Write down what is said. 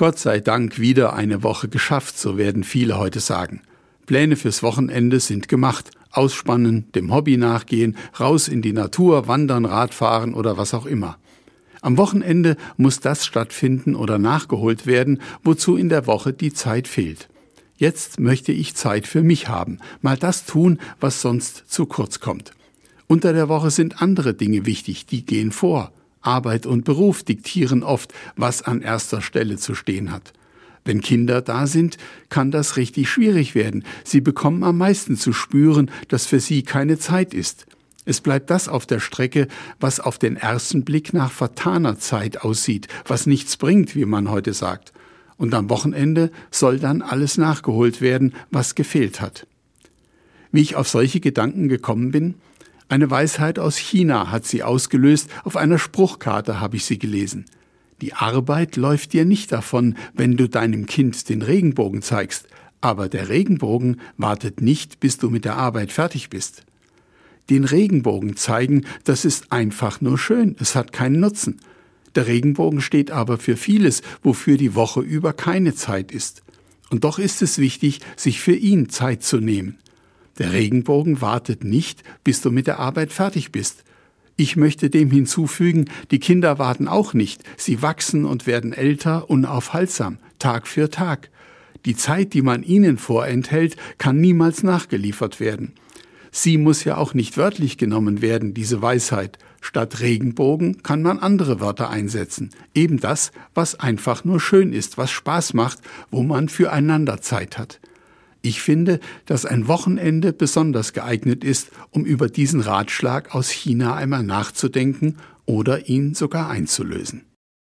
Gott sei Dank wieder eine Woche geschafft, so werden viele heute sagen. Pläne fürs Wochenende sind gemacht. Ausspannen, dem Hobby nachgehen, raus in die Natur, wandern, Radfahren oder was auch immer. Am Wochenende muss das stattfinden oder nachgeholt werden, wozu in der Woche die Zeit fehlt. Jetzt möchte ich Zeit für mich haben, mal das tun, was sonst zu kurz kommt. Unter der Woche sind andere Dinge wichtig, die gehen vor. Arbeit und Beruf diktieren oft, was an erster Stelle zu stehen hat. Wenn Kinder da sind, kann das richtig schwierig werden. Sie bekommen am meisten zu spüren, dass für sie keine Zeit ist. Es bleibt das auf der Strecke, was auf den ersten Blick nach vertaner Zeit aussieht, was nichts bringt, wie man heute sagt. Und am Wochenende soll dann alles nachgeholt werden, was gefehlt hat. Wie ich auf solche Gedanken gekommen bin? Eine Weisheit aus China hat sie ausgelöst, auf einer Spruchkarte habe ich sie gelesen. Die Arbeit läuft dir nicht davon, wenn du deinem Kind den Regenbogen zeigst, aber der Regenbogen wartet nicht, bis du mit der Arbeit fertig bist den Regenbogen zeigen, das ist einfach nur schön, es hat keinen Nutzen. Der Regenbogen steht aber für vieles, wofür die Woche über keine Zeit ist. Und doch ist es wichtig, sich für ihn Zeit zu nehmen. Der Regenbogen wartet nicht, bis du mit der Arbeit fertig bist. Ich möchte dem hinzufügen, die Kinder warten auch nicht, sie wachsen und werden älter unaufhaltsam, Tag für Tag. Die Zeit, die man ihnen vorenthält, kann niemals nachgeliefert werden. Sie muss ja auch nicht wörtlich genommen werden, diese Weisheit. Statt Regenbogen kann man andere Wörter einsetzen. Eben das, was einfach nur schön ist, was Spaß macht, wo man füreinander Zeit hat. Ich finde, dass ein Wochenende besonders geeignet ist, um über diesen Ratschlag aus China einmal nachzudenken oder ihn sogar einzulösen.